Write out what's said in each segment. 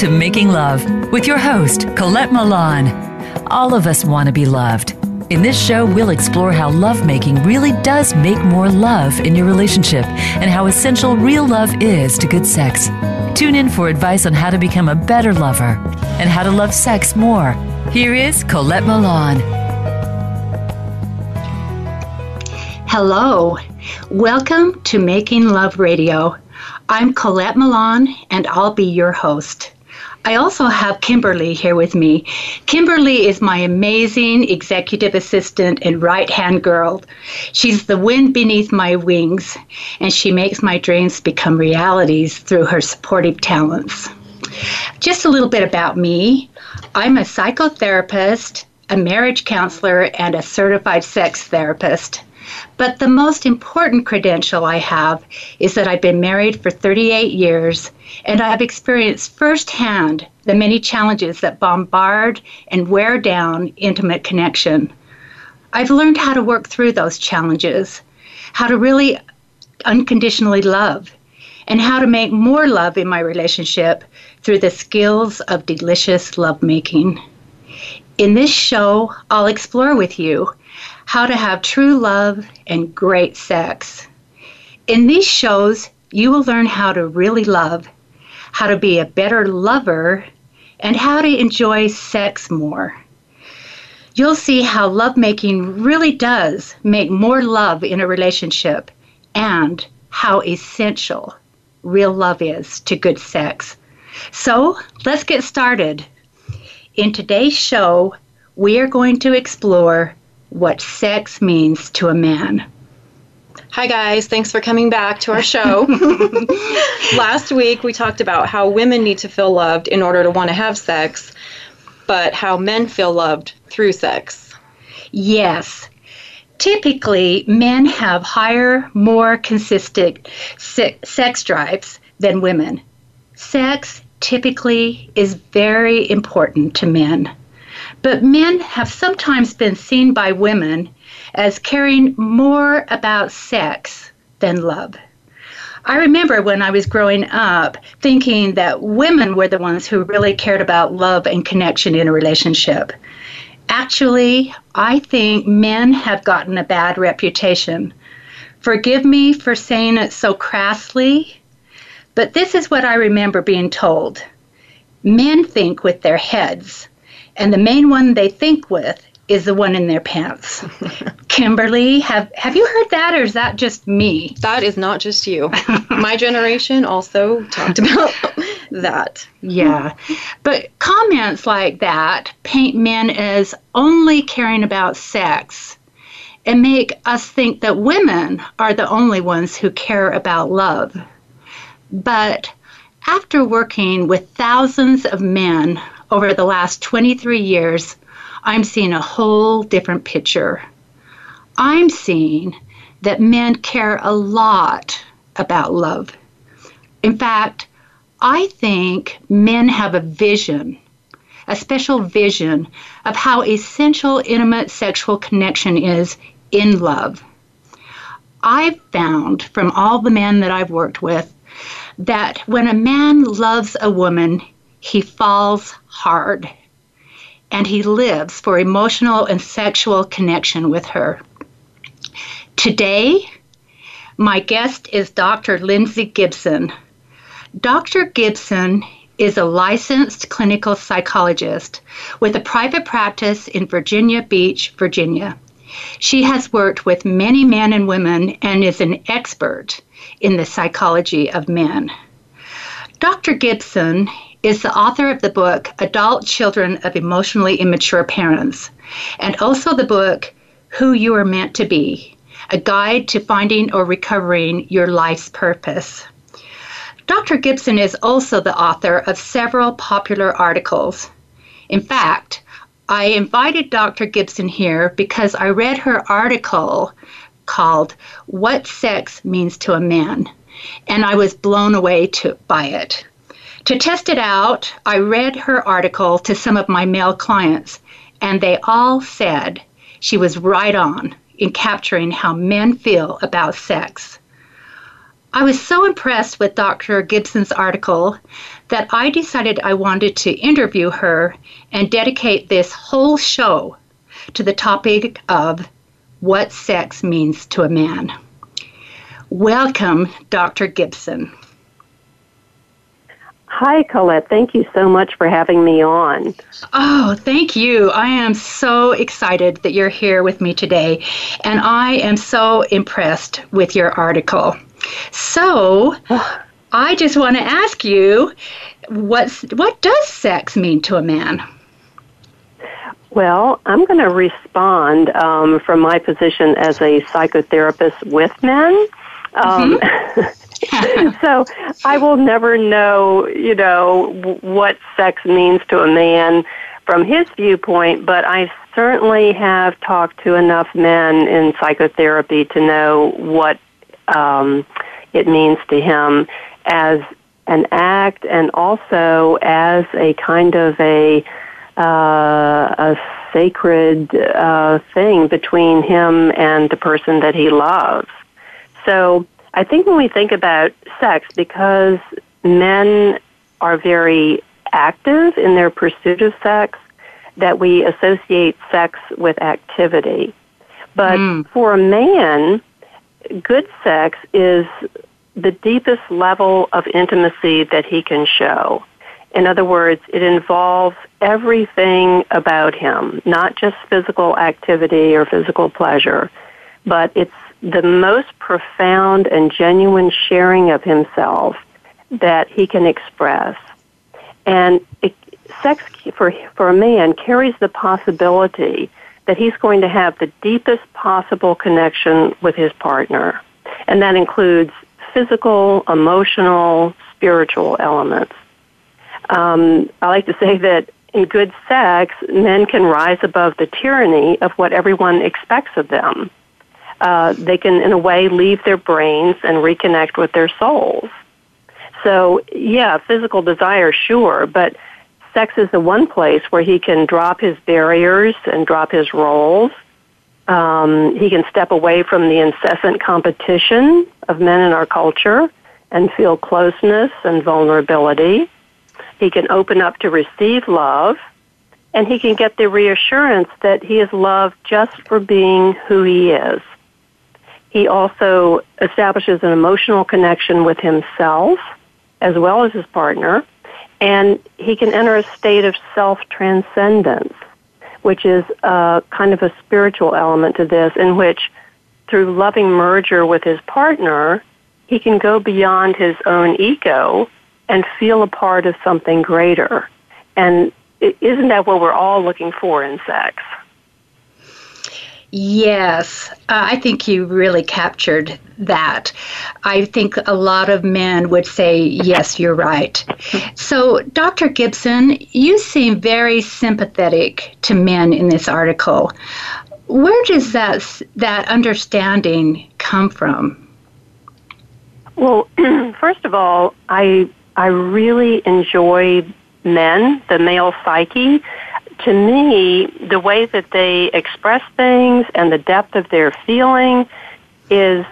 to Making Love with your host, Colette Milan. All of us want to be loved. In this show, we'll explore how lovemaking really does make more love in your relationship and how essential real love is to good sex. Tune in for advice on how to become a better lover and how to love sex more. Here is Colette Milan. Hello. Welcome to Making Love Radio. I'm Colette Milan, and I'll be your host. I also have Kimberly here with me. Kimberly is my amazing executive assistant and right hand girl. She's the wind beneath my wings, and she makes my dreams become realities through her supportive talents. Just a little bit about me I'm a psychotherapist, a marriage counselor, and a certified sex therapist. But the most important credential I have is that I've been married for 38 years and I've experienced firsthand the many challenges that bombard and wear down intimate connection. I've learned how to work through those challenges, how to really unconditionally love, and how to make more love in my relationship through the skills of delicious lovemaking. In this show, I'll explore with you how to have true love and great sex. In these shows, you will learn how to really love, how to be a better lover, and how to enjoy sex more. You'll see how lovemaking really does make more love in a relationship and how essential real love is to good sex. So let's get started. In today's show, we are going to explore what sex means to a man. Hi, guys. Thanks for coming back to our show. Last week, we talked about how women need to feel loved in order to want to have sex, but how men feel loved through sex. Yes. Typically, men have higher, more consistent sex drives than women. Sex typically is very important to men. But men have sometimes been seen by women as caring more about sex than love. I remember when I was growing up thinking that women were the ones who really cared about love and connection in a relationship. Actually, I think men have gotten a bad reputation. Forgive me for saying it so crassly, but this is what I remember being told. Men think with their heads, and the main one they think with is the one in their pants. Kimberly, have have you heard that or is that just me? That is not just you. My generation also talked about that. Yeah. But comments like that paint men as only caring about sex and make us think that women are the only ones who care about love. But after working with thousands of men over the last 23 years, I'm seeing a whole different picture. I'm seeing that men care a lot about love. In fact, I think men have a vision, a special vision of how essential intimate sexual connection is in love. I've found from all the men that I've worked with that when a man loves a woman, he falls hard and he lives for emotional and sexual connection with her. Today, my guest is Dr. Lindsay Gibson. Dr. Gibson is a licensed clinical psychologist with a private practice in Virginia Beach, Virginia. She has worked with many men and women and is an expert in the psychology of men. Dr. Gibson is the author of the book Adult Children of Emotionally Immature Parents, and also the book Who You Are Meant to Be A Guide to Finding or Recovering Your Life's Purpose. Dr. Gibson is also the author of several popular articles. In fact, I invited Dr. Gibson here because I read her article called What Sex Means to a Man, and I was blown away to, by it. To test it out, I read her article to some of my male clients, and they all said she was right on in capturing how men feel about sex. I was so impressed with Dr. Gibson's article that I decided I wanted to interview her and dedicate this whole show to the topic of what sex means to a man. Welcome, Dr. Gibson. Hi, Colette. Thank you so much for having me on. Oh, thank you. I am so excited that you're here with me today, and I am so impressed with your article. So, I just want to ask you what's, what does sex mean to a man? Well, I'm going to respond um, from my position as a psychotherapist with men. Um, mm-hmm. so I will never know, you know, what sex means to a man from his viewpoint, but I certainly have talked to enough men in psychotherapy to know what um, it means to him as an act and also as a kind of a uh, a sacred uh, thing between him and the person that he loves. So I think when we think about sex, because men are very active in their pursuit of sex, that we associate sex with activity. But mm. for a man, good sex is the deepest level of intimacy that he can show. In other words, it involves everything about him, not just physical activity or physical pleasure, but it's the most profound and genuine sharing of himself that he can express. And it, sex for, for a man carries the possibility that he's going to have the deepest possible connection with his partner. And that includes physical, emotional, spiritual elements. Um, I like to say that in good sex, men can rise above the tyranny of what everyone expects of them. Uh, they can, in a way, leave their brains and reconnect with their souls. So, yeah, physical desire, sure, but sex is the one place where he can drop his barriers and drop his roles. Um, he can step away from the incessant competition of men in our culture and feel closeness and vulnerability. He can open up to receive love, and he can get the reassurance that he is loved just for being who he is. He also establishes an emotional connection with himself as well as his partner, and he can enter a state of self transcendence, which is a kind of a spiritual element to this, in which through loving merger with his partner, he can go beyond his own ego and feel a part of something greater. And isn't that what we're all looking for in sex? Yes, uh, I think you really captured that. I think a lot of men would say, yes, you're right. So, Dr. Gibson, you seem very sympathetic to men in this article. Where does that, that understanding come from? Well, first of all, I, I really enjoy men, the male psyche to me, the way that they express things and the depth of their feeling is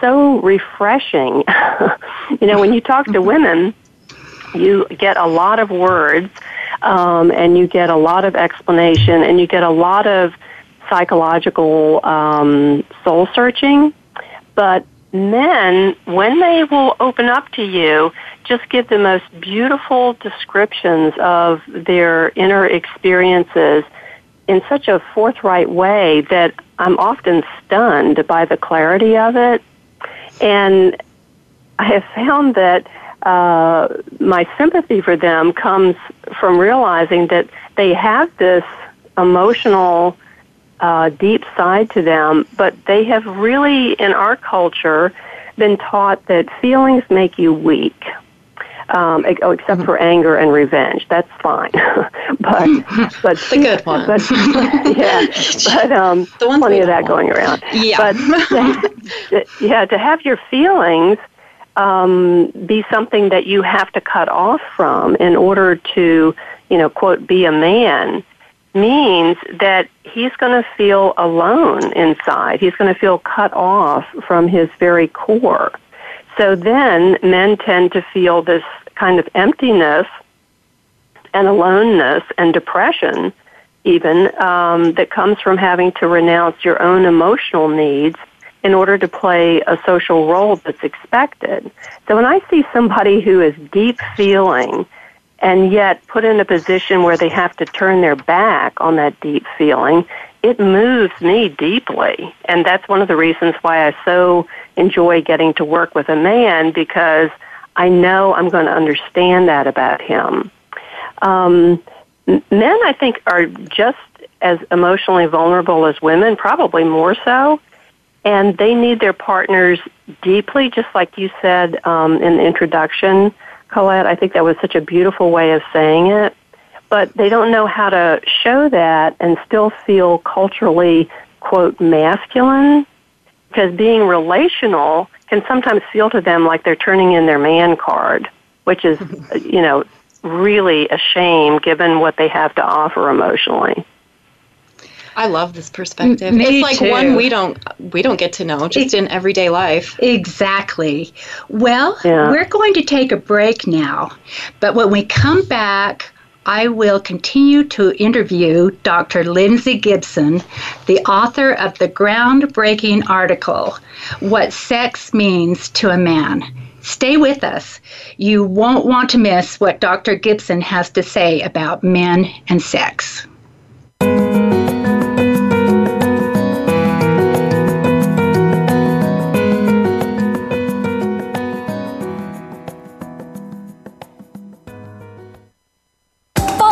so refreshing. you know, when you talk to women, you get a lot of words um, and you get a lot of explanation and you get a lot of psychological um, soul searching. But men, when they will open up to you, just give the most beautiful descriptions of their inner experiences in such a forthright way that I'm often stunned by the clarity of it. And I have found that uh, my sympathy for them comes from realizing that they have this emotional, uh, deep side to them, but they have really, in our culture, been taught that feelings make you weak um, oh, except for anger and revenge. That's fine, but but the good one. But, yeah, but um, the plenty of that want. going around. Yeah, but yeah, to have your feelings um, be something that you have to cut off from in order to, you know, quote, be a man means that he's going to feel alone inside. He's going to feel cut off from his very core. So then men tend to feel this kind of emptiness and aloneness and depression, even, um, that comes from having to renounce your own emotional needs in order to play a social role that's expected. So when I see somebody who is deep feeling and yet put in a position where they have to turn their back on that deep feeling, it moves me deeply. And that's one of the reasons why I so enjoy getting to work with a man because I know I'm going to understand that about him. Um, men, I think, are just as emotionally vulnerable as women, probably more so. And they need their partners deeply, just like you said um, in the introduction, Colette. I think that was such a beautiful way of saying it but they don't know how to show that and still feel culturally, quote, masculine. Because being relational can sometimes feel to them like they're turning in their man card, which is, you know, really a shame given what they have to offer emotionally. I love this perspective. Me it's like too. one we don't we don't get to know just it, in everyday life. Exactly. Well, yeah. we're going to take a break now. But when we come back, I will continue to interview Dr. Lindsay Gibson, the author of the groundbreaking article, What Sex Means to a Man. Stay with us. You won't want to miss what Dr. Gibson has to say about men and sex.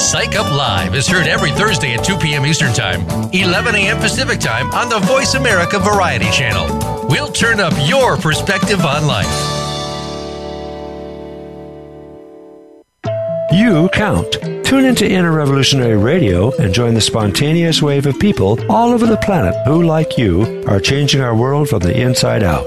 Psych Up Live is heard every Thursday at 2 p.m. Eastern Time, 11 a.m. Pacific Time on the Voice America Variety Channel. We'll turn up your perspective on life. You count. Tune into Inner Revolutionary Radio and join the spontaneous wave of people all over the planet who, like you, are changing our world from the inside out.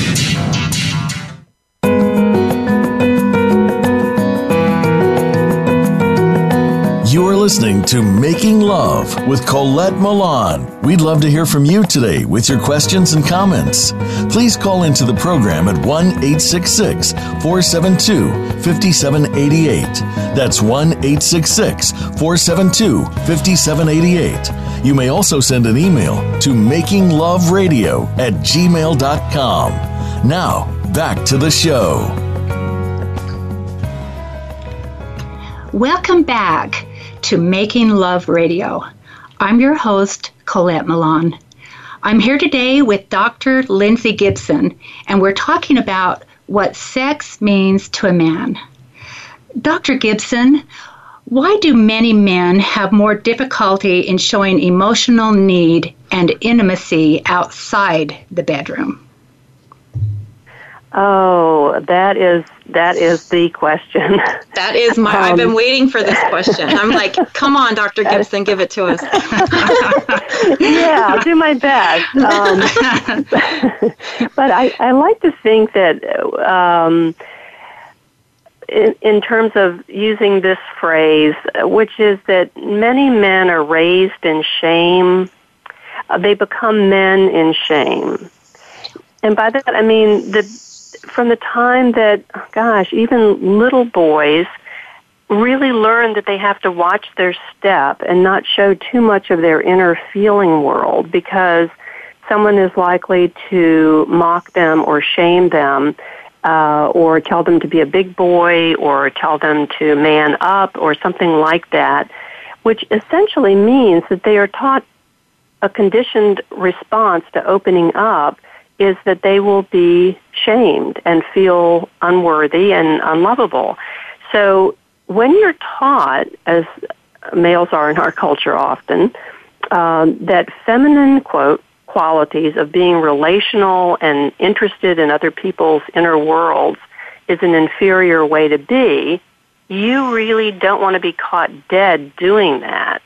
listening to Making Love with Colette Milan. We'd love to hear from you today with your questions and comments. Please call into the program at 1 866 472 5788. That's 1 866 472 5788. You may also send an email to makingloveradio at gmail.com. Now, back to the show. Welcome back to Making Love Radio. I'm your host, Colette Milan. I'm here today with Dr. Lindsay Gibson, and we're talking about what sex means to a man. Dr. Gibson, why do many men have more difficulty in showing emotional need and intimacy outside the bedroom? Oh, that is that is the question. That is my. Um, I've been um, waiting for this question. I'm like, come on, Dr. Gibson, give it to us. yeah, I'll do my best. Um, but I, I like to think that um, in, in terms of using this phrase, which is that many men are raised in shame, uh, they become men in shame. And by that I mean the from the time that, gosh, even little boys really learn that they have to watch their step and not show too much of their inner feeling world because someone is likely to mock them or shame them uh, or tell them to be a big boy or tell them to man up or something like that, which essentially means that they are taught a conditioned response to opening up is that they will be shamed and feel unworthy and unlovable. So when you're taught, as males are in our culture often, um, that feminine quote qualities of being relational and interested in other people's inner worlds is an inferior way to be, you really don't want to be caught dead doing that.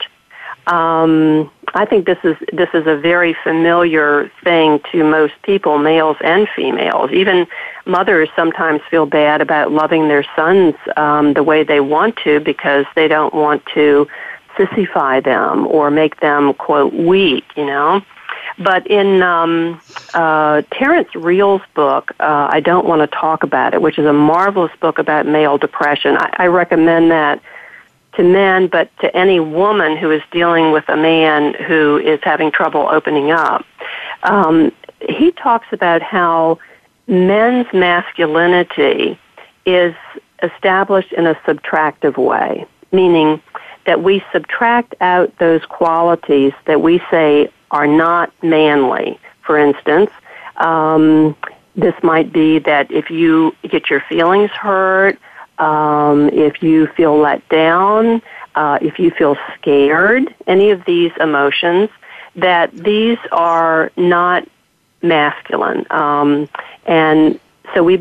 Um, I think this is this is a very familiar thing to most people, males and females. Even mothers sometimes feel bad about loving their sons um, the way they want to because they don't want to sissify them or make them quote weak. You know. But in um, uh, Terrence Real's book, uh, I don't want to talk about it, which is a marvelous book about male depression. I, I recommend that to men, but to any woman who is dealing with a man who is having trouble opening up. Um, he talks about how men's masculinity is established in a subtractive way, meaning that we subtract out those qualities that we say are not manly. For instance, um, this might be that if you get your feelings hurt, um, if you feel let down, uh, if you feel scared, any of these emotions, that these are not masculine. Um, and so we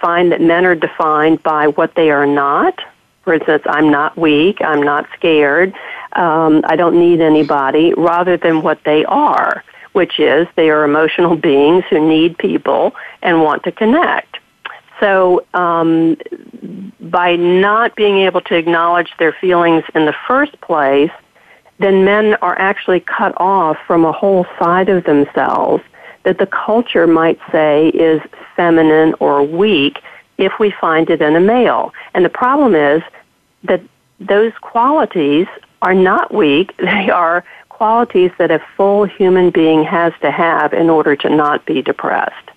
find that men are defined by what they are not. For instance, I'm not weak, I'm not scared, um, I don't need anybody, rather than what they are, which is they are emotional beings who need people and want to connect. So, um, by not being able to acknowledge their feelings in the first place, then men are actually cut off from a whole side of themselves that the culture might say is feminine or weak if we find it in a male. And the problem is that those qualities are not weak, they are qualities that a full human being has to have in order to not be depressed.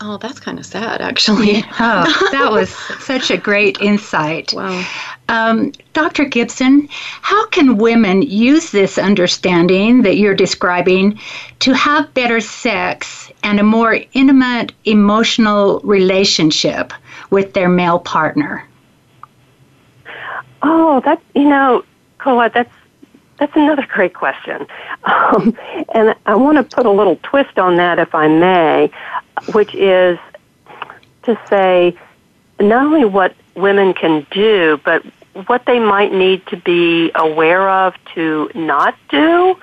Oh, that's kind of sad, actually. oh, that was such a great insight. Wow. Um, Dr. Gibson, how can women use this understanding that you're describing to have better sex and a more intimate emotional relationship with their male partner? Oh, that you know, Colette, that's that's another great question, um, and I want to put a little twist on that, if I may which is to say not only what women can do, but what they might need to be aware of to not do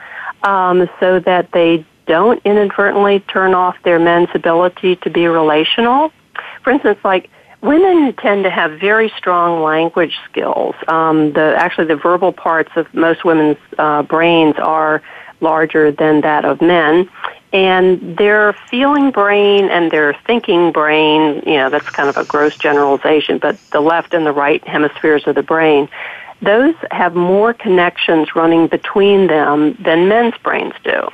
um, so that they don't inadvertently turn off their men's ability to be relational. For instance, like women tend to have very strong language skills. Um, the actually the verbal parts of most women's uh, brains are larger than that of men, and their feeling brain and their thinking brain, you know, that's kind of a gross generalization, but the left and the right hemispheres of the brain, those have more connections running between them than men's brains do.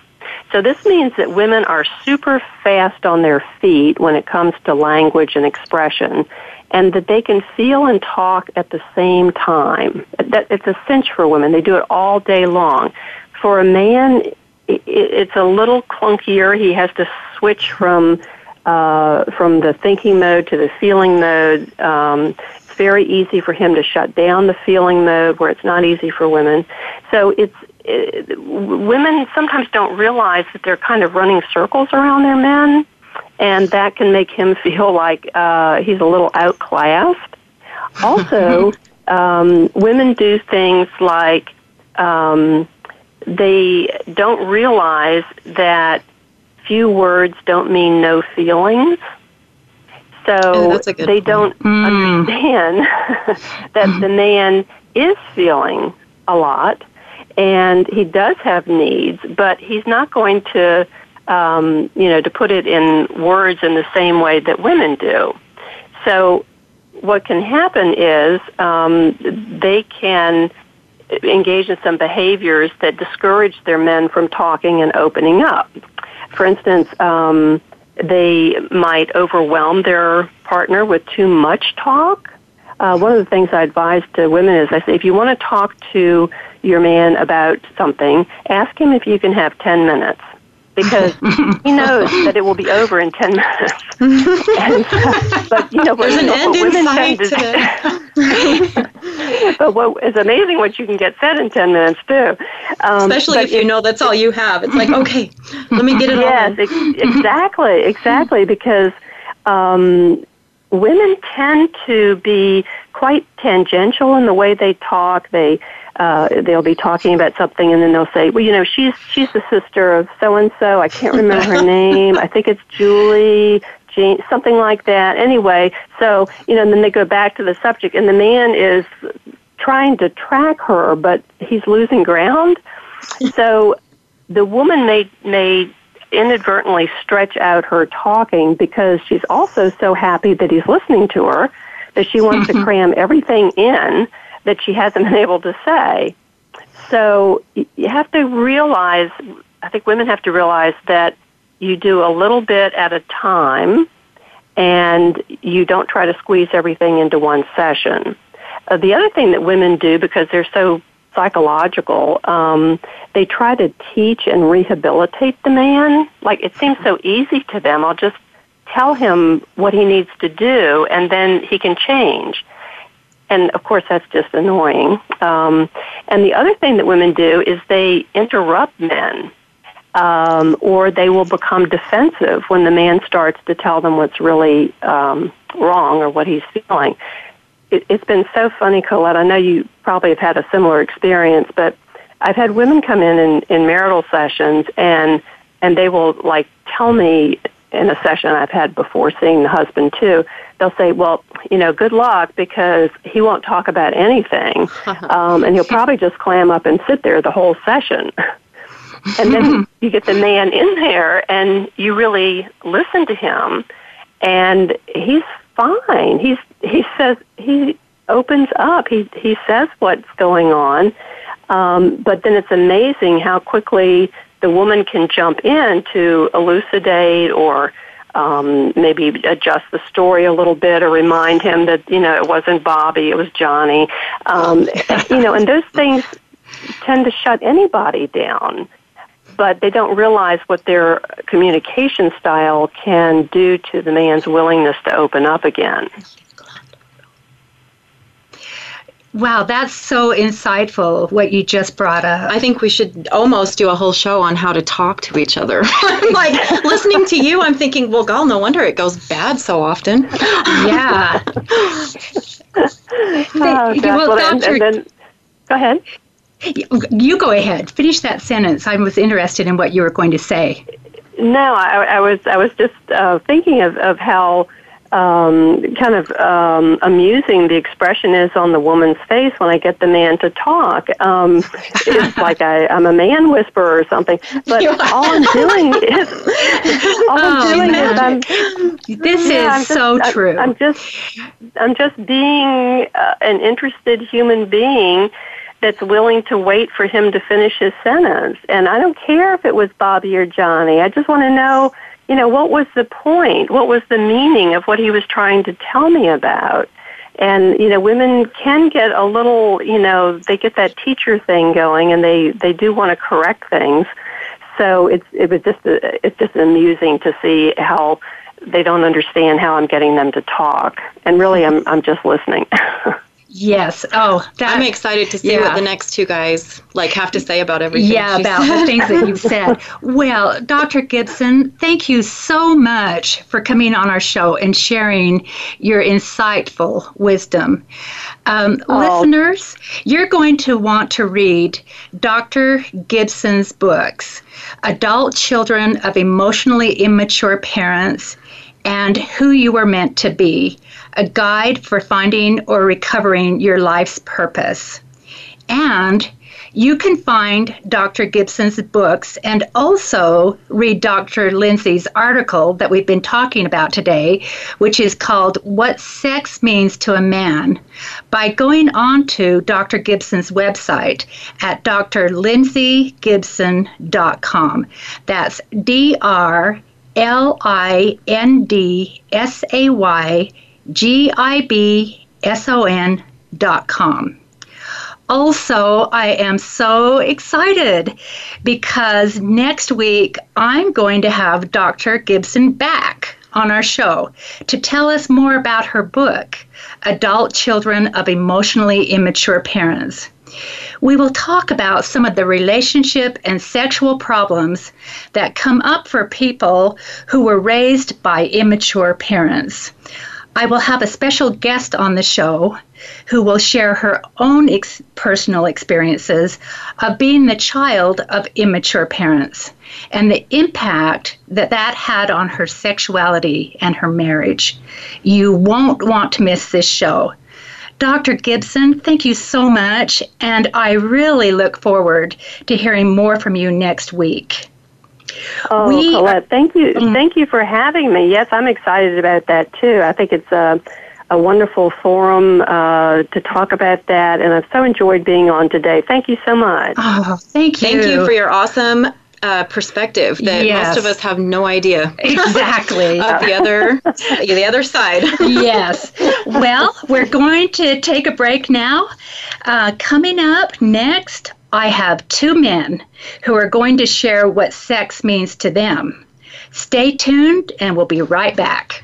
So this means that women are super fast on their feet when it comes to language and expression, and that they can feel and talk at the same time. That it's a cinch for women. They do it all day long. For a man, it's a little clunkier. He has to switch from uh, from the thinking mode to the feeling mode. Um, it's very easy for him to shut down the feeling mode, where it's not easy for women. So it's it, women sometimes don't realize that they're kind of running circles around their men, and that can make him feel like uh, he's a little outclassed. Also, um, women do things like um, they don't realize that few words don't mean no feelings. So Oh, they don't understand that the man is feeling a lot and he does have needs, but he's not going to, um, you know, to put it in words in the same way that women do. So what can happen is um, they can engage in some behaviors that discourage their men from talking and opening up. For instance, um, they might overwhelm their partner with too much talk. Uh, one of the things I advise to women is I say, if you want to talk to your man about something, ask him if you can have 10 minutes. Because he knows that it will be over in 10 minutes. and, uh, but, you know, what, There's an end in women sight tend to but what is amazing what you can get said in 10 minutes, too. Um, Especially but if you know that's all you have. It's like, okay, let me get it yes, on. ex- exactly, exactly, because um, women tend to be quite tangential in the way they talk. They uh, they'll be talking about something, and then they'll say, "Well, you know, she's she's the sister of so and so. I can't remember her name. I think it's Julie." Jean, something like that. Anyway, so you know, and then they go back to the subject, and the man is trying to track her, but he's losing ground. So the woman may may inadvertently stretch out her talking because she's also so happy that he's listening to her that she wants to cram everything in that she hasn't been able to say. So you have to realize, I think women have to realize that you do a little bit at a time and you don't try to squeeze everything into one session. Uh, the other thing that women do because they're so psychological, um, they try to teach and rehabilitate the man. Like it seems so easy to them. I'll just tell him what he needs to do, and then he can change. And of course, that's just annoying. Um, and the other thing that women do is they interrupt men, um, or they will become defensive when the man starts to tell them what's really um, wrong or what he's feeling it, it's been so funny, Colette. I know you probably have had a similar experience, but I've had women come in, in in marital sessions and and they will like tell me in a session I've had before seeing the husband too. They'll say, "Well, you know, good luck because he won't talk about anything, um, and he'll probably just clam up and sit there the whole session." and then you get the man in there, and you really listen to him, and he's fine. He's he says he opens up. He he says what's going on, um, but then it's amazing how quickly the woman can jump in to elucidate or um, maybe adjust the story a little bit or remind him that you know it wasn't Bobby, it was Johnny. Um, you know, and those things tend to shut anybody down but they don't realize what their communication style can do to the man's willingness to open up again. Wow, that's so insightful what you just brought up. I think we should almost do a whole show on how to talk to each other. like listening to you, I'm thinking, well, God, no wonder it goes bad so often. Yeah. Oh, well, gosh. Well, and- Doctor- and then- go ahead. You go ahead. Finish that sentence. I was interested in what you were going to say. No, I, I was I was just uh, thinking of, of how um, kind of um, amusing the expression is on the woman's face when I get the man to talk. Um, it's like I, I'm a man whisperer or something. But all I'm doing is all I'm Oh, doing is I'm This Yeah, I'm is just- so true. I'm just, I'm just being uh, an interested human being that's willing to wait for him to finish his sentence. And I don't care if it was Bobby or Johnny. I just want to know, you know, what was the point? What was the meaning of what he was trying to tell me about? And you know, women can get a little, you know, they get that teacher thing going, and they they do want to correct things. So it's it was just, it's just amusing to see how they don't understand how I'm getting them to talk, and really I'm I'm just listening. Yes. Oh, that, I'm excited to see yeah. what the next two guys like have to say about everything. Yeah, about said. the things that you've said. well, Dr. Gibson, thank you so much for coming on our show and sharing your insightful wisdom. Um, oh. Listeners, you're going to want to read Dr. Gibson's books, Adult Children of Emotionally Immature Parents and Who You Were Meant to Be a guide for finding or recovering your life's purpose. And you can find Dr. Gibson's books and also read Dr. Lindsay's article that we've been talking about today, which is called What Sex Means to a Man, by going on to Dr. Gibson's website at drlindsaygibson.com. That's D R L I N D S A Y G I B S O N dot com. Also, I am so excited because next week I'm going to have Dr. Gibson back on our show to tell us more about her book, Adult Children of Emotionally Immature Parents. We will talk about some of the relationship and sexual problems that come up for people who were raised by immature parents. I will have a special guest on the show who will share her own ex- personal experiences of being the child of immature parents and the impact that that had on her sexuality and her marriage. You won't want to miss this show. Dr. Gibson, thank you so much, and I really look forward to hearing more from you next week. Oh, we, Colette, thank you, mm. thank you for having me. Yes, I'm excited about that too. I think it's a, a wonderful forum uh, to talk about that, and I've so enjoyed being on today. Thank you so much. Oh, thank you. Thank you for your awesome uh, perspective that yes. most of us have no idea exactly of the other the other side. yes. Well, we're going to take a break now. Uh, coming up next, I have two men who are going to share what sex means to them. Stay tuned, and we'll be right back.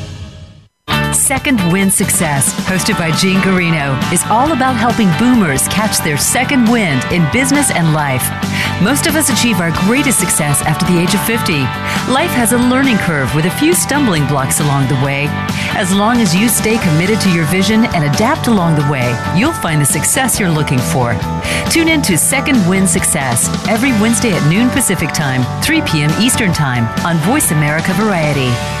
Second Wind Success, hosted by Gene Garino, is all about helping boomers catch their second wind in business and life. Most of us achieve our greatest success after the age of 50. Life has a learning curve with a few stumbling blocks along the way. As long as you stay committed to your vision and adapt along the way, you'll find the success you're looking for. Tune in to Second Wind Success every Wednesday at noon Pacific Time, 3 p.m. Eastern Time on Voice America Variety.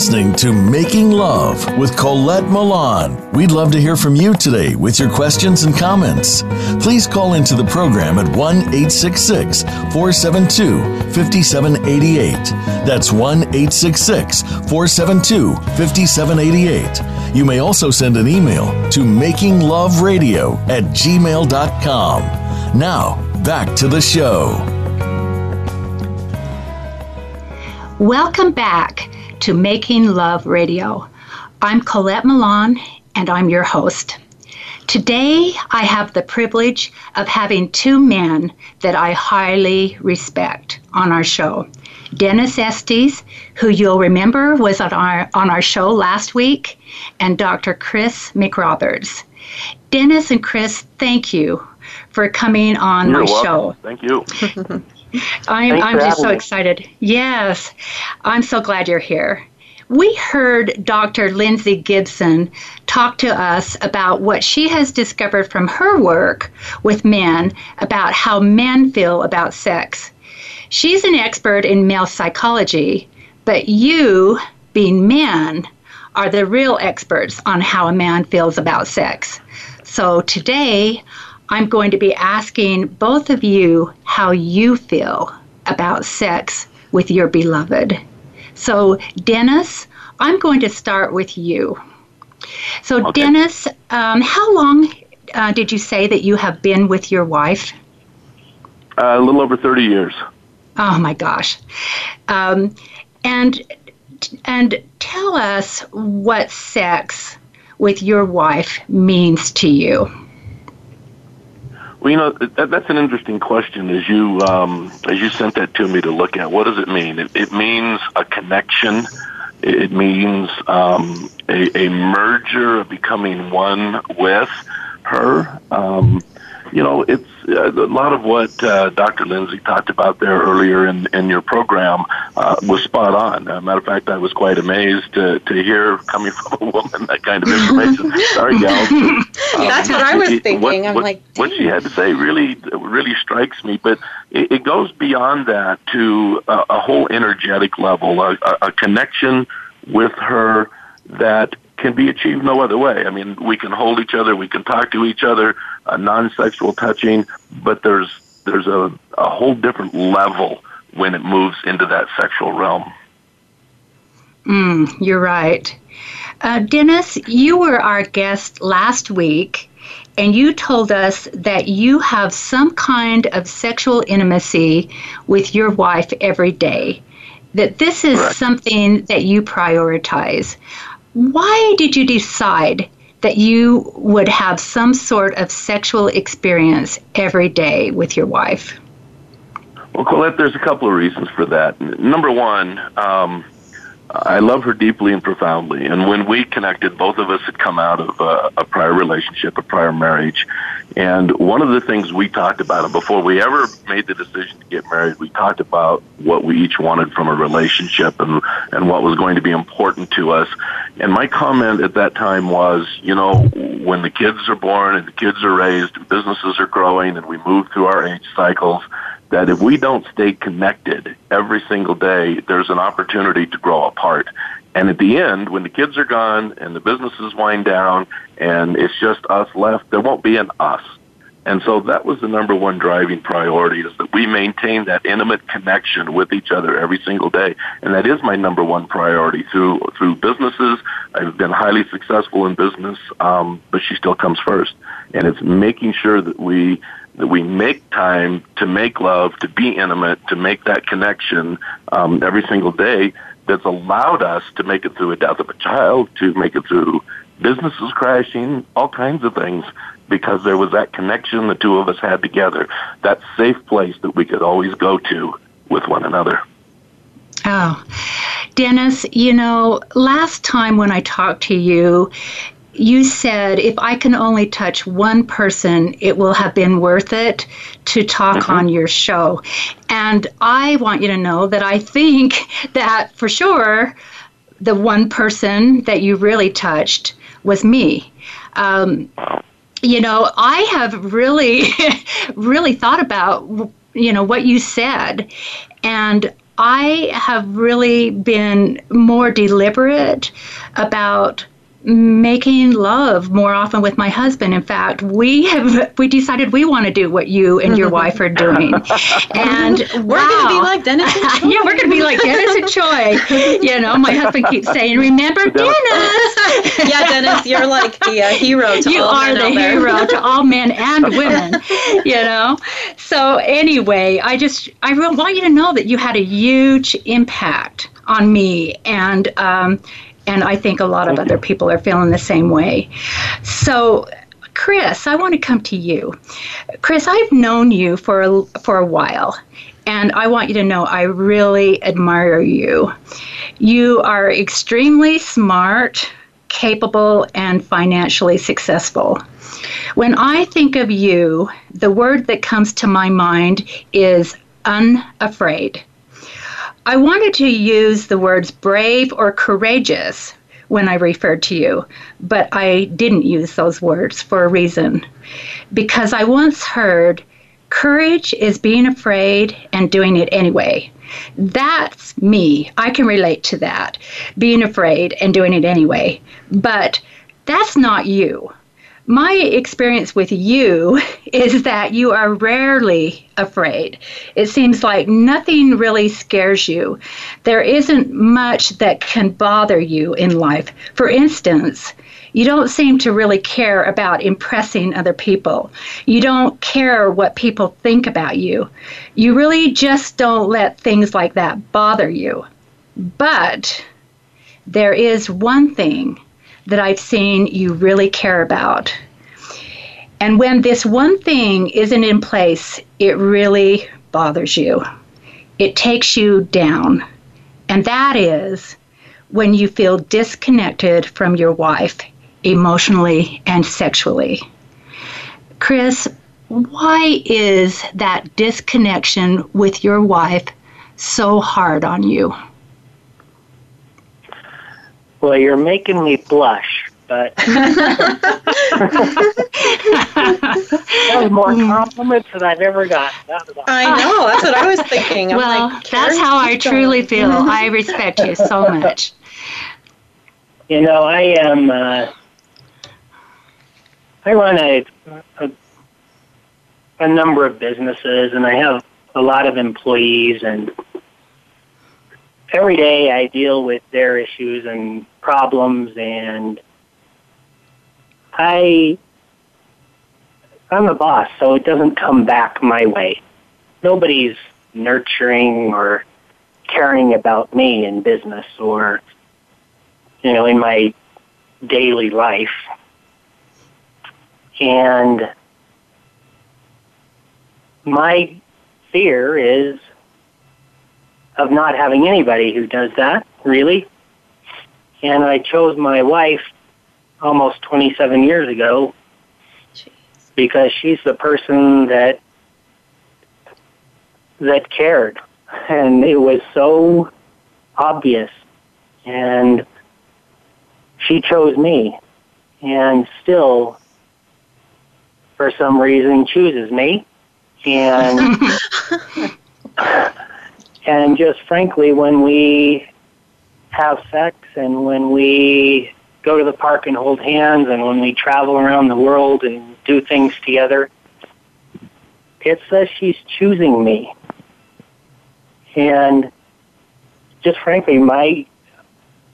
listening to Making Love with Colette Milan. We'd love to hear from you today with your questions and comments. Please call into the program at 1 866 472 5788. That's 1 866 472 5788. You may also send an email to makingloveradio at gmail.com. Now, back to the show. Welcome back to Making Love Radio. I'm Colette Milan, and I'm your host. Today, I have the privilege of having two men that I highly respect on our show. Dennis Estes, who you'll remember was on our, on our show last week, and Dr. Chris McRoberts. Dennis and Chris, thank you for coming on You're my welcome. show. Thank you. I'm, Thanks I'm just so me. excited. Yes, I'm so glad you're here. We heard Dr. Lindsay Gibson talk to us about what she has discovered from her work with men about how men feel about sex. She's an expert in male psychology, but you, being men, are the real experts on how a man feels about sex. So today, I'm going to be asking both of you how you feel about sex with your beloved. So, Dennis, I'm going to start with you. So, Dennis, um, how long uh, did you say that you have been with your wife? Uh, a little over 30 years. Oh my gosh. Um, and and tell us what sex with your wife means to you. Well, you know that, that's an interesting question. As you um, as you sent that to me to look at, what does it mean? It, it means a connection. It means um, a, a merger of becoming one with her. Um, you know, it's uh, a lot of what uh, Dr. Lindsay talked about there earlier in, in your program uh, was spot on. Uh, matter of fact, I was quite amazed to, to hear coming from a woman that kind of information. Sorry, gals. That's what I was it- thinking. what- I'm what- like, what she had to say really really strikes me, but it, it goes beyond that to a, a whole energetic level, a, a, a connection with her that can be achieved no other way. I mean, we can hold each other, we can talk to each other, uh, non-sexual touching, but there's there's a, a whole different level when it moves into that sexual realm. Mm, you're right. Uh, Dennis, you were our guest last week, and you told us that you have some kind of sexual intimacy with your wife every day, that this is something that you prioritize. Why did you decide that you would have some sort of sexual experience every day with your wife? Well, Colette, there's a couple of reasons for that. Number one, um, I love her deeply and profoundly. And when we connected, both of us had come out of a, a prior relationship, a prior marriage. And one of the things we talked about, before we ever made the decision to get married, we talked about what we each wanted from a relationship and, and what was going to be important to us. And my comment at that time was, you know, when the kids are born and the kids are raised businesses are growing and we move through our age cycles, that if we don't stay connected every single day, there's an opportunity to grow apart. And at the end, when the kids are gone and the businesses wind down and it's just us left, there won't be an us. And so that was the number one driving priority is that we maintain that intimate connection with each other every single day. And that is my number one priority through, through businesses. I've been highly successful in business, um, but she still comes first. And it's making sure that we, that we make time to make love, to be intimate, to make that connection um, every single day that's allowed us to make it through a death of a child, to make it through businesses crashing, all kinds of things, because there was that connection the two of us had together, that safe place that we could always go to with one another. Oh, Dennis, you know, last time when I talked to you, you said if I can only touch one person, it will have been worth it to talk on your show. And I want you to know that I think that for sure the one person that you really touched was me. Um, you know, I have really, really thought about, you know, what you said. And I have really been more deliberate about making love more often with my husband. In fact, we have we decided we want to do what you and your wife are doing, and we're wow. going to be like Dennis. yeah, we're going to be like Dennis and Choi. You know, my husband keeps saying, "Remember Dennis." yeah, Dennis, you're like the uh, hero to you all are men the hero to all men and women. You know, so anyway, I just I want you to know that you had a huge impact on me and. Um, and I think a lot of other people are feeling the same way. So, Chris, I want to come to you. Chris, I've known you for a, for a while, and I want you to know I really admire you. You are extremely smart, capable, and financially successful. When I think of you, the word that comes to my mind is unafraid. I wanted to use the words brave or courageous when I referred to you, but I didn't use those words for a reason. Because I once heard courage is being afraid and doing it anyway. That's me. I can relate to that, being afraid and doing it anyway. But that's not you my experience with you is that you are rarely afraid. It seems like nothing really scares you. There isn't much that can bother you in life. For instance, you don't seem to really care about impressing other people. You don't care what people think about you. You really just don't let things like that bother you. But there is one thing that I've seen you really care about. And when this one thing isn't in place, it really bothers you. It takes you down. And that is when you feel disconnected from your wife emotionally and sexually. Chris, why is that disconnection with your wife so hard on you? Well, you're making me blush, but that was more compliments than I've ever got. I know. That's what I was thinking. I'm well, like, that's how I truly feel. I respect you so much. You know, I am. Uh, I run a, a a number of businesses, and I have a lot of employees, and every day I deal with their issues and problems and I I'm the boss, so it doesn't come back my way. Nobody's nurturing or caring about me in business or you know in my daily life. And my fear is of not having anybody who does that, really. And I chose my wife almost 27 years ago Jeez. because she's the person that that cared. And it was so obvious. And she chose me. And still for some reason chooses me. And and just frankly when we have sex and when we go to the park and hold hands and when we travel around the world and do things together, it says she's choosing me. And just frankly, my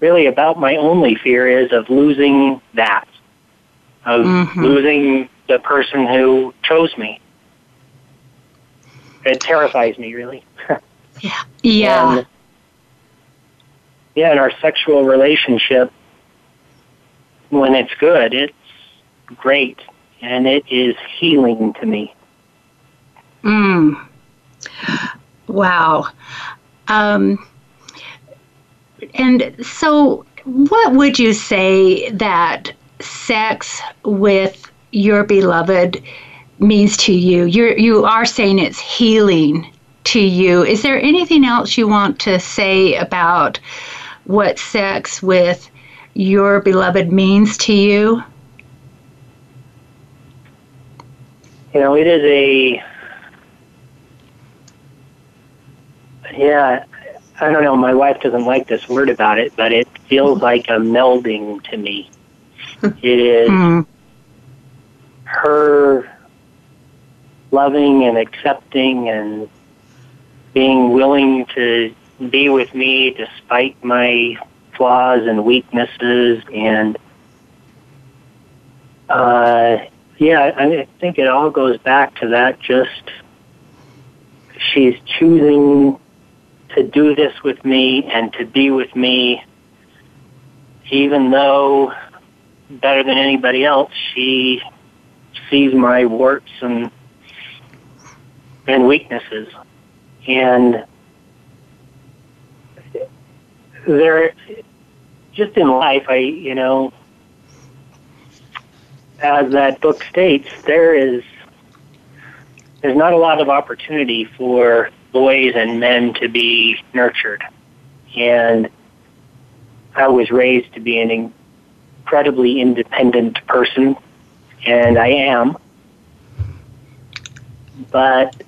really about my only fear is of losing that, of mm-hmm. losing the person who chose me. It terrifies me, really. yeah. Yeah. And, yeah, in our sexual relationship, when it's good, it's great, and it is healing to me. Mm. Wow. Um, and so, what would you say that sex with your beloved means to you? You're, you are saying it's healing to you. Is there anything else you want to say about what sex with your beloved means to you? You know, it is a, yeah, I don't know, my wife doesn't like this word about it, but it feels like a melding to me. it is mm. her loving and accepting and being willing to be with me despite my flaws and weaknesses and uh yeah, I think it all goes back to that just she's choosing to do this with me and to be with me, even though better than anybody else, she sees my warts and and weaknesses, and there, just in life, I you know, as that book states, there is there's not a lot of opportunity for boys and men to be nurtured. And I was raised to be an incredibly independent person, and I am. But,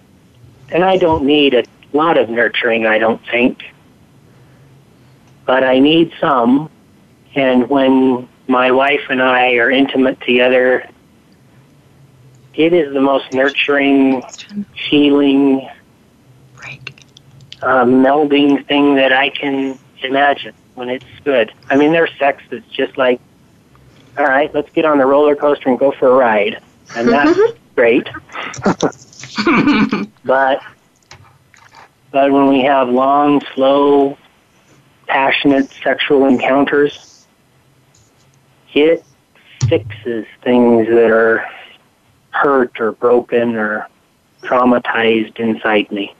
and I don't need a lot of nurturing, I don't think. But I need some, and when my wife and I are intimate together, it is the most nurturing, healing, uh, melding thing that I can imagine when it's good. I mean, there's sex that's just like, all right, let's get on the roller coaster and go for a ride, and that's great. but but when we have long, slow, passionate sexual encounters, it fixes things that are hurt or broken or traumatized inside me.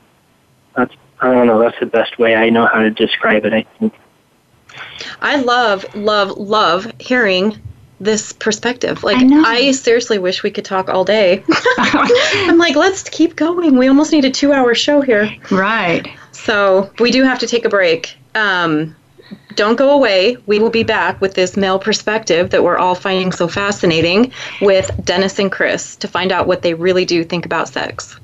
That's I don't know. That's the best way I know how to describe it. I think. I love, love, love hearing this perspective. Like, I, I, seriously wish we could talk all day. I'm like, let's keep going. We almost need a two hour show here. Right. So, we do have to take a break. Um, don't go away. We will be back with this male perspective that we're all finding so fascinating with Dennis and Chris to find out what they really do think about sex.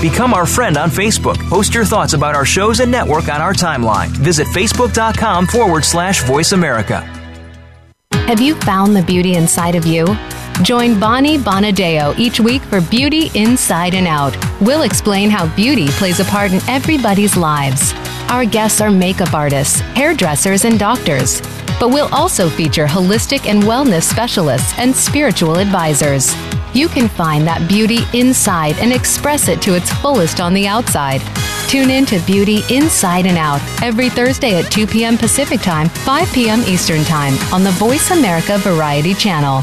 Become our friend on Facebook. Post your thoughts about our shows and network on our timeline. Visit facebook.com forward slash voice America. Have you found the beauty inside of you? Join Bonnie Bonadeo each week for Beauty Inside and Out. We'll explain how beauty plays a part in everybody's lives. Our guests are makeup artists, hairdressers, and doctors. But we'll also feature holistic and wellness specialists and spiritual advisors. You can find that beauty inside and express it to its fullest on the outside. Tune in to Beauty Inside and Out every Thursday at 2 p.m. Pacific Time, 5 p.m. Eastern Time on the Voice America Variety Channel.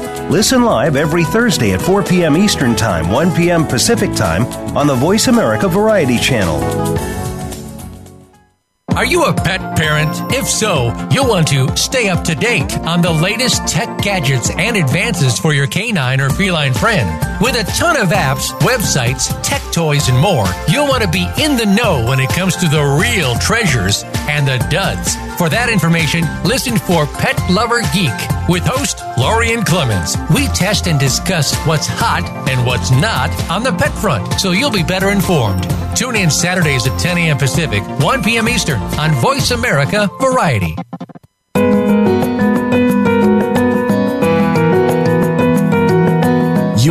Listen live every Thursday at 4 p.m. Eastern Time, 1 p.m. Pacific Time on the Voice America Variety Channel. Are you a pet parent? If so, you'll want to stay up to date on the latest tech gadgets and advances for your canine or feline friend. With a ton of apps, websites, tech toys, and more, you'll want to be in the know when it comes to the real treasures and the duds. For that information, listen for Pet Lover Geek with host Lorian Clemens. We test and discuss what's hot and what's not on the pet front, so you'll be better informed. Tune in Saturdays at 10 a.m. Pacific, 1 p.m. Eastern on Voice America Variety.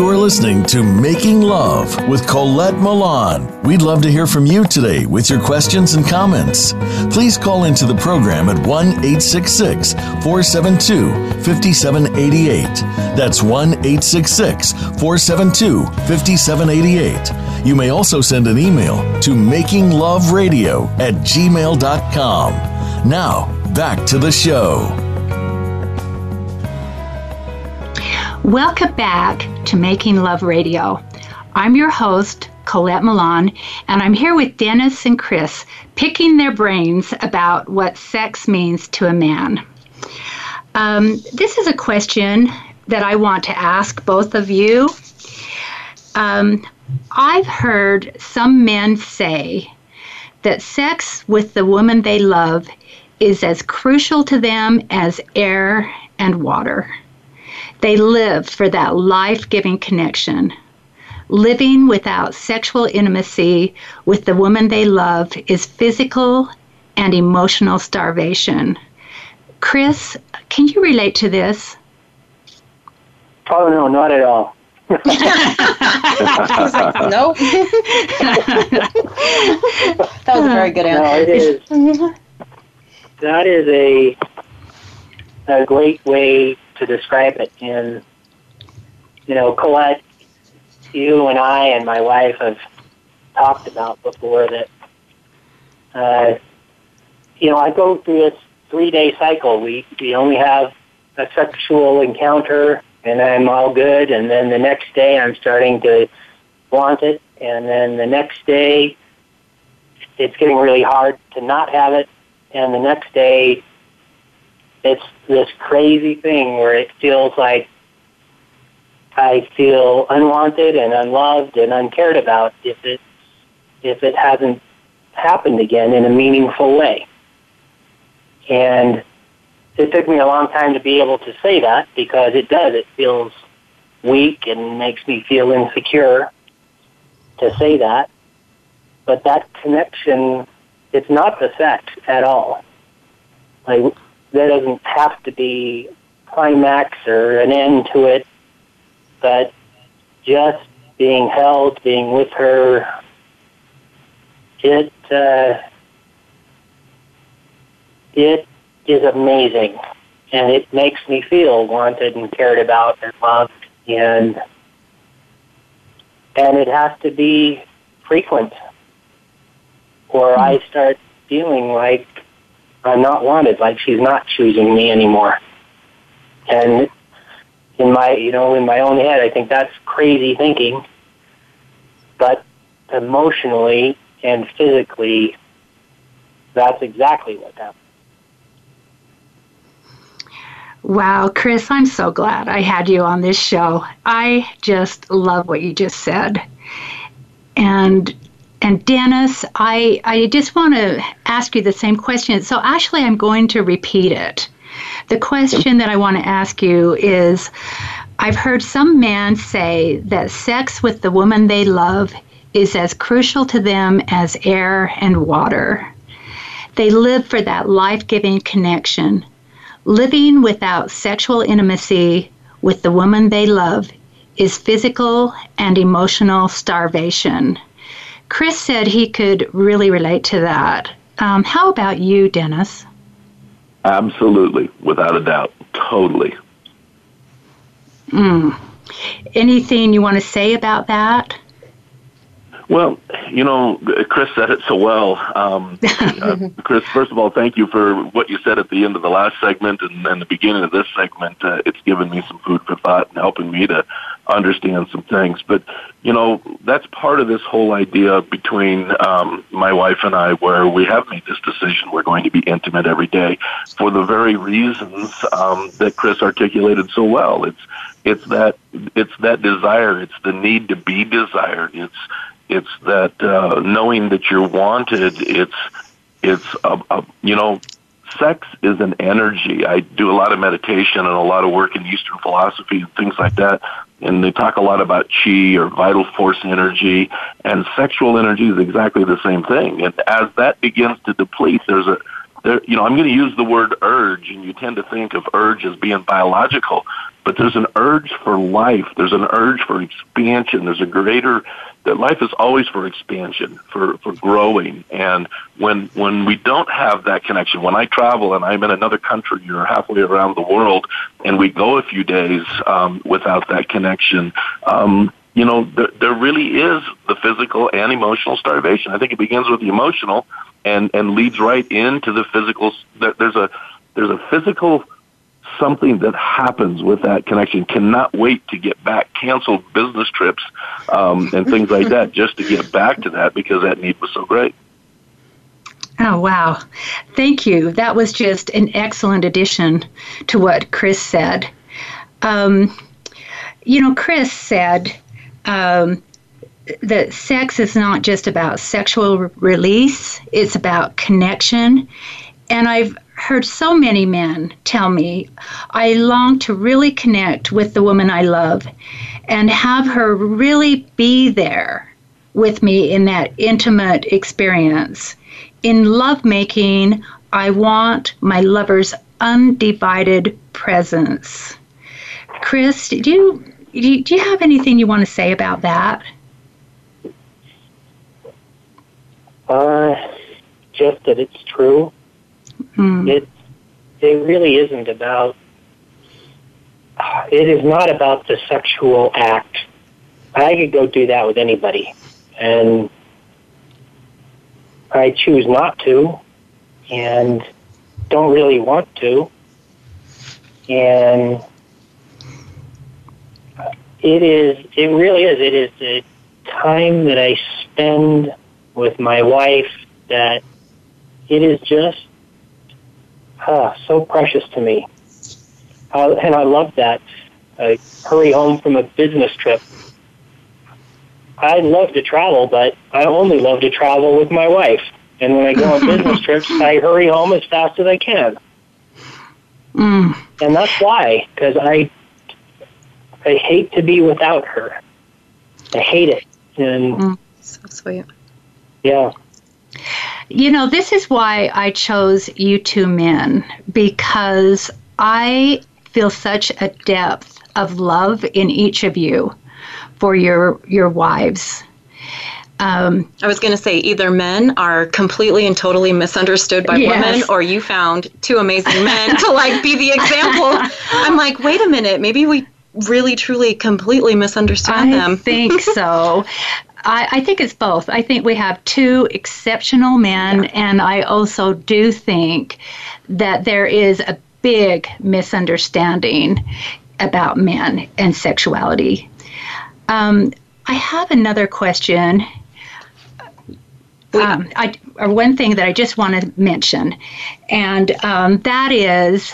You're listening to Making Love with Colette Milan. We'd love to hear from you today with your questions and comments. Please call into the program at 1 866 472 5788. That's 1 866 472 5788. You may also send an email to makingloveradio at gmail.com. Now, back to the show. Welcome back to Making Love Radio. I'm your host, Colette Milan, and I'm here with Dennis and Chris picking their brains about what sex means to a man. Um, this is a question that I want to ask both of you. Um, I've heard some men say that sex with the woman they love is as crucial to them as air and water. They live for that life giving connection. Living without sexual intimacy with the woman they love is physical and emotional starvation. Chris, can you relate to this? Oh, no, not at all. nope. that was a very good answer. No, it is. That is a a great way to describe it. And you know, Colette, you and I and my wife have talked about before that. Uh, you know, I go through this three-day cycle. We we only have a sexual encounter, and I'm all good. And then the next day, I'm starting to want it, and then the next day, it's getting really hard to not have it, and the next day, it's this crazy thing where it feels like I feel unwanted and unloved and uncared about if it if it hasn't happened again in a meaningful way. And it took me a long time to be able to say that because it does. It feels weak and makes me feel insecure to say that. But that connection, it's not the fact at all. Like, there doesn't have to be climax or an end to it, but just being held, being with her, it, uh, it is amazing. And it makes me feel wanted and cared about and loved and and it has to be frequent or I start feeling like I'm not wanted, like she's not choosing me anymore. And in my you know, in my own head I think that's crazy thinking. But emotionally and physically that's exactly what happened. Wow, Chris, I'm so glad I had you on this show. I just love what you just said. And and Dennis, I I just want to ask you the same question. So actually I'm going to repeat it. The question that I want to ask you is I've heard some men say that sex with the woman they love is as crucial to them as air and water. They live for that life giving connection Living without sexual intimacy with the woman they love is physical and emotional starvation. Chris said he could really relate to that. Um, how about you, Dennis? Absolutely, without a doubt, totally. Mm. Anything you want to say about that? Well, you know, Chris said it so well. Um, uh, Chris, first of all, thank you for what you said at the end of the last segment and, and the beginning of this segment. Uh, it's given me some food for thought and helping me to understand some things. But, you know, that's part of this whole idea between um, my wife and I where we have made this decision. We're going to be intimate every day for the very reasons um, that Chris articulated so well. It's it's that it's that desire. It's the need to be desired. It's it's that uh, knowing that you're wanted. It's it's a, a, you know, sex is an energy. I do a lot of meditation and a lot of work in Eastern philosophy and things like that. And they talk a lot about chi or vital force energy, and sexual energy is exactly the same thing. And as that begins to deplete, there's a there, you know, I'm going to use the word urge, and you tend to think of urge as being biological, but there's an urge for life. There's an urge for expansion. There's a greater that life is always for expansion, for, for growing. And when, when we don't have that connection, when I travel and I'm in another country or halfway around the world and we go a few days, um, without that connection, um, you know, there, there really is the physical and emotional starvation. I think it begins with the emotional and, and leads right into the physical. There's a, there's a physical something that happens with that connection. Cannot wait to get back. Canceled business trips um, and things like that just to get back to that because that need was so great. Oh, wow. Thank you. That was just an excellent addition to what Chris said. Um, you know, Chris said um, that sex is not just about sexual re- release, it's about connection. And I've heard so many men tell me, I long to really connect with the woman I love and have her really be there with me in that intimate experience. In lovemaking, I want my lover's undivided presence. Chris, do you do you have anything you want to say about that? Uh, just that it's true. Hmm. It it really isn't about. It is not about the sexual act. I could go do that with anybody, and I choose not to, and don't really want to, and it is. It really is. It is the time that I spend with my wife that it is just ah, so precious to me. Uh, and I love that. I hurry home from a business trip. I love to travel, but I only love to travel with my wife. And when I go on business trips, I hurry home as fast as I can. Mm. And that's why, because I, I hate to be without her. I hate it. And mm, so sweet. Yeah. You know, this is why I chose you two men because I feel such a depth of love in each of you for your your wives. Um, I was going to say either men are completely and totally misunderstood by Yes. women, or you found two amazing men to like be the example. I'm like, wait a minute, maybe we really, truly, completely misunderstand I them. I think so. I, I think it's both. I think we have two exceptional men, and I also do think that there is a big misunderstanding about men and sexuality. Um, I have another question. Um, I, or one thing that I just want to mention, and um, that is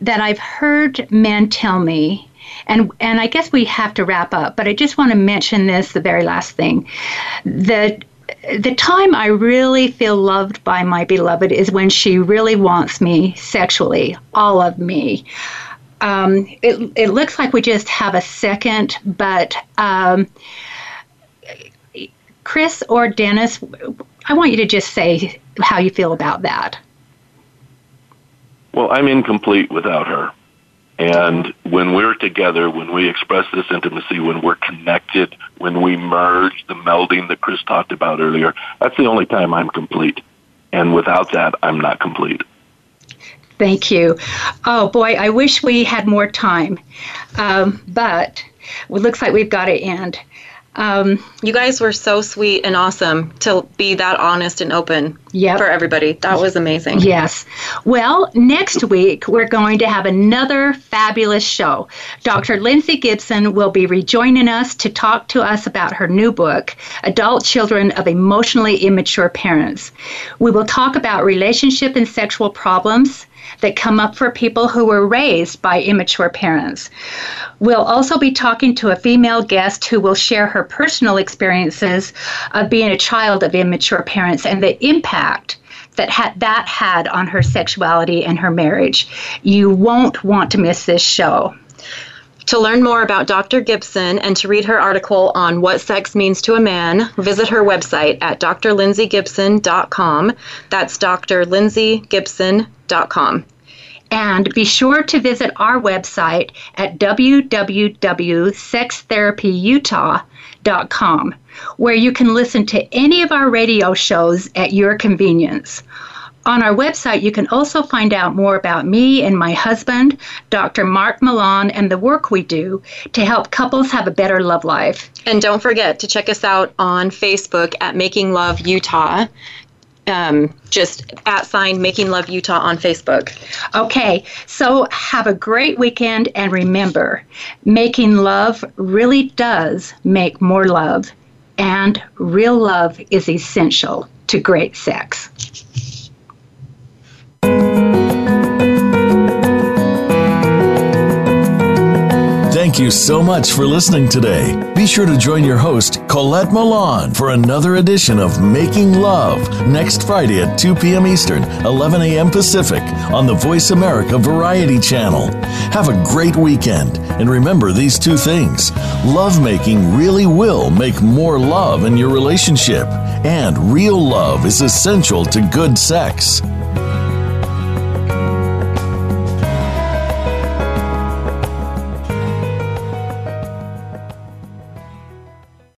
that I've heard men tell me, and and I guess we have to wrap up, but I just want to mention this, the very last thing, that the time I really feel loved by my beloved is when she really wants me sexually, all of me. Um, it, it looks like we just have a second, but um, Chris or Dennis, I want you to just say how you feel about that. Well, I'm incomplete without her. And when we're together, when we express this intimacy, when we're connected, when we merge, the melding that Chris talked about earlier, that's the only time I'm complete. And without that, I'm not complete. Thank you. Oh boy, I wish we had more time, um, but it looks like we've got to end. Um, you guys were so sweet and awesome to be that honest and open Yep. for everybody. That was amazing. Yes. Well, next week we're going to have another fabulous show. Dr. Lindsay Gibson will be rejoining us to talk to us about her new book, Adult Children of Emotionally Immature Parents. We will talk about relationship and sexual problems that come up for people who were raised by immature parents. We'll also be talking to a female guest who will share her personal experiences of being a child of immature parents and the impact that that had on her sexuality and her marriage. You won't want to miss this show. To learn more about Dr. Gibson and to read her article on what sex means to a man, visit her website at drlindsaygibson.com. That's drlindsaygibson.com. And be sure to visit our website at www.sextherapyutah.com, where you can listen to any of our radio shows at your convenience. On our website, you can also find out more about me and my husband, Dr. Mark Milan, and the work we do to help couples have a better love life. And don't forget to check us out on Facebook at Making Love Utah. um, just at sign Making Love Utah on Facebook. Okay, so have a great weekend and remember, making love really does make more love, and real love is essential to great sex. Thank you so much for listening today. Be sure to join your host, Colette Milan, for another edition of Making Love next Friday at 2 p.m. Eastern, 11 a.m. Pacific on the Voice America Variety Channel. Have a great weekend, and remember these two things lovemaking really will make more love in your relationship, and real love is essential to good sex.